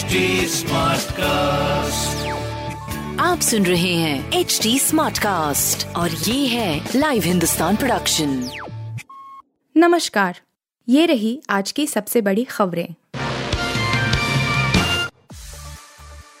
HD cast आप सुन रहे हैं एच डी स्मार्ट कास्ट और ये है लाइव हिंदुस्तान प्रोडक्शन नमस्कार ये रही आज की सबसे बड़ी खबरें।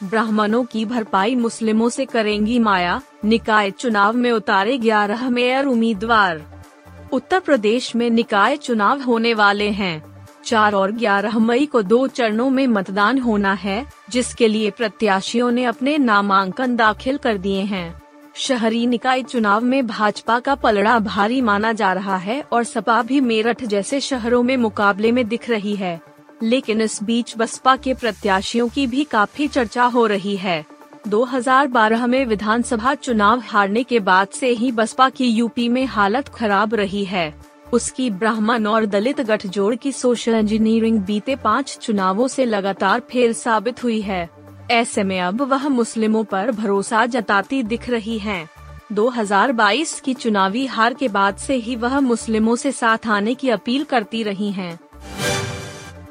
ब्राह्मणों की भरपाई मुस्लिमों से करेंगी माया निकाय चुनाव में उतारे ग्यारह मेयर उम्मीदवार। उत्तर प्रदेश में निकाय चुनाव होने वाले हैं। चार और ग्यारह मई को दो चरणों में मतदान होना है, जिसके लिए प्रत्याशियों ने अपने नामांकन दाखिल कर दिए हैं। शहरी निकाय चुनाव में भाजपा का पलड़ा भारी माना जा रहा है और सपा भी मेरठ जैसे शहरों में मुकाबले में दिख रही है। लेकिन इस बीच बसपा के प्रत्याशियों की भी काफ़ी चर्चा हो रही है। 2012 में विधानसभा चुनाव हारने के बाद से ही बसपा की यूपी में हालत खराब रही है। उसकी ब्राह्मण और दलित गठजोड़ की सोशल इंजीनियरिंग बीते पाँच चुनावों से लगातार फेल साबित हुई है ऐसे में अब वह मुस्लिमों पर भरोसा जताती दिख रही हैं। 2022 की चुनावी हार के बाद से ही वह मुस्लिमों से साथ आने की अपील करती रही हैं।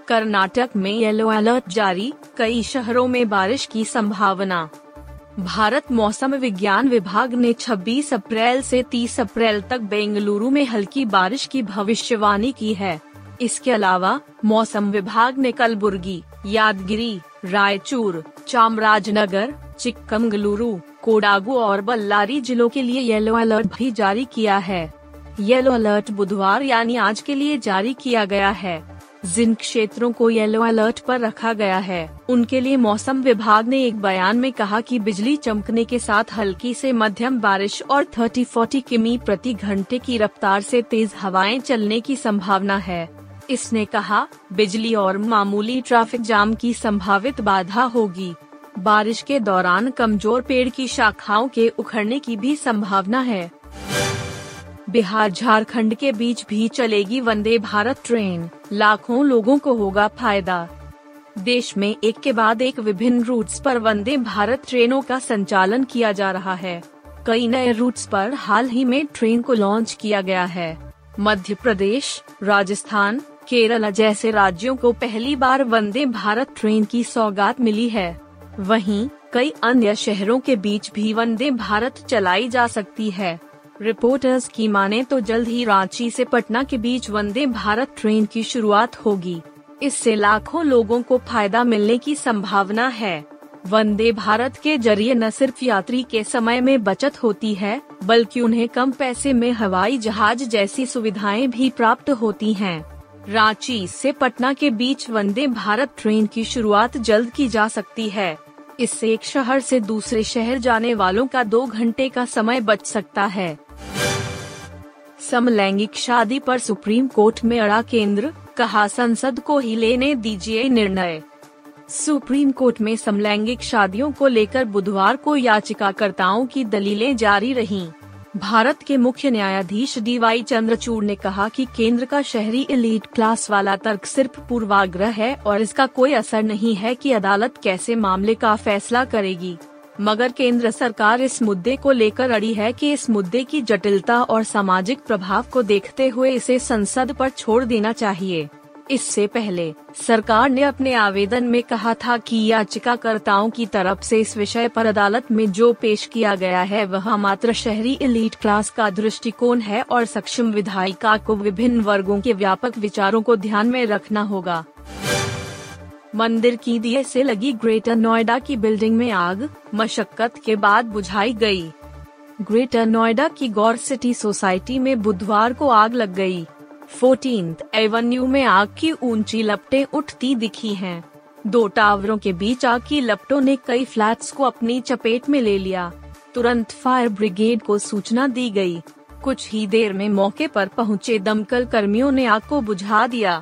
कर्नाटक में येलो अलर्ट जारी, कई शहरों में बारिश की संभावना भारत मौसम विज्ञान विभाग ने 26 अप्रैल से 30 अप्रैल तक बेंगलुरु में हल्की बारिश की भविष्यवाणी की है। इसके अलावा, मौसम विभाग ने कलबुर्गी यादगिरी, रायचूर, चामराजनगर, चिक्कमगलुरु, कोडागु और बल्लारी जिलों के लिए येलो अलर्ट भी जारी किया है। येलो अलर्ट बुधवार यानी आज के लिए जारी किया गया है। जिन क्षेत्रों को येलो अलर्ट पर रखा गया है, उनके लिए मौसम विभाग ने एक बयान में कहा कि बिजली चमकने के साथ हल्की से मध्यम बारिश और 30-40 किमी प्रति घंटे की रफ्तार से तेज हवाएँ चलने की संभावना है। इसने कहा, बिजली और मामूली ट्रैफ़िक जाम की संभावित बाधा होगी। बारिश के दौरान कमज़ोर पेड़ की शाखाओं के उखड़ने की भी संभावना है। बिहार झारखंड के बीच भी चलेगी वंदे भारत ट्रेन। लाखों लोगों को होगा फ़ायदा। देश में एक के बाद एक विभिन्न रूट्स पर वंदे भारत ट्रेनों का संचालन किया जा रहा है। कई नए रूट्स पर हाल ही में ट्रेन को लॉन्च किया गया है। मध्य प्रदेश, राजस्थान, केरल जैसे राज्यों को पहली बार वंदे भारत ट्रेन की सौगात मिली है। वहीं कई अन्य शहरों के बीच भी वंदे भारत चलाई जा सकती है। रिपोर्टर्स की माने तो जल्द ही रांची से पटना के बीच वंदे भारत ट्रेन की शुरुआत होगी। इससे लाखों लोगों को फ़ायदा मिलने की संभावना है। वंदे भारत के ज़रिए न सिर्फ़ यात्री के समय में बचत होती है, बल्कि उन्हें कम पैसे में हवाई जहाज़ जैसी सुविधाएँ भी प्राप्त होती हैं। रांची से पटना के बीच वंदे भारत ट्रेन की शुरुआत जल्द की जा सकती है। इससे एक शहर से दूसरे शहर जाने वालों का दो घंटे का समय बच सकता है। समलैंगिक शादी पर सुप्रीम कोर्ट में अड़ा केंद्र, कहा संसद को ही लेने दीजिए निर्णय सुप्रीम कोर्ट में समलैंगिक शादियों को लेकर बुधवार को याचिकाकर्ताओं की दलीलें जारी रहीं। भारत के मुख्य न्यायाधीश डी वाई चंद्रचूड़ ने कहा कि केंद्र का शहरी एलीट क्लास वाला तर्क सिर्फ़ पूर्वाग्रह है और इसका कोई असर नहीं है कि अदालत कैसे मामले का फैसला करेगी मगर केंद्र सरकार इस मुद्दे को लेकर अड़ी है कि इस मुद्दे की जटिलता और सामाजिक प्रभाव को देखते हुए इसे संसद पर छोड़ देना चाहिए। इससे पहले, सरकार ने अपने आवेदन में कहा था कि याचिकाकर्ताओं की तरफ़ से इस विषय पर अदालत में जो पेश किया गया है वह मात्र शहरी एलीट क्लास का दृष्टिकोण है और सक्षम विधायिका को विभिन्न वर्गों के व्यापक विचारों को ध्यान में रखना होगा। मंदिर की दिए से लगी ग्रेटर नोएडा की बिल्डिंग में आग, मशक्कत के बाद बुझाई गई। ग्रेटर नोएडा की गौर सिटी सोसाइटी में बुधवार को आग लग गई। फोर्टीन एवेन्यू में आग की ऊँची लपटें उठती दिखी हैं। दो टावरों के बीच आग की लपटों ने कई फ्लैट्स को अपनी चपेट में ले लिया तुरंत फायर ब्रिगेड को सूचना दी गई। कुछ ही देर में मौके पर पहुँचे दमकल कर्मियों ने आग को बुझा दिया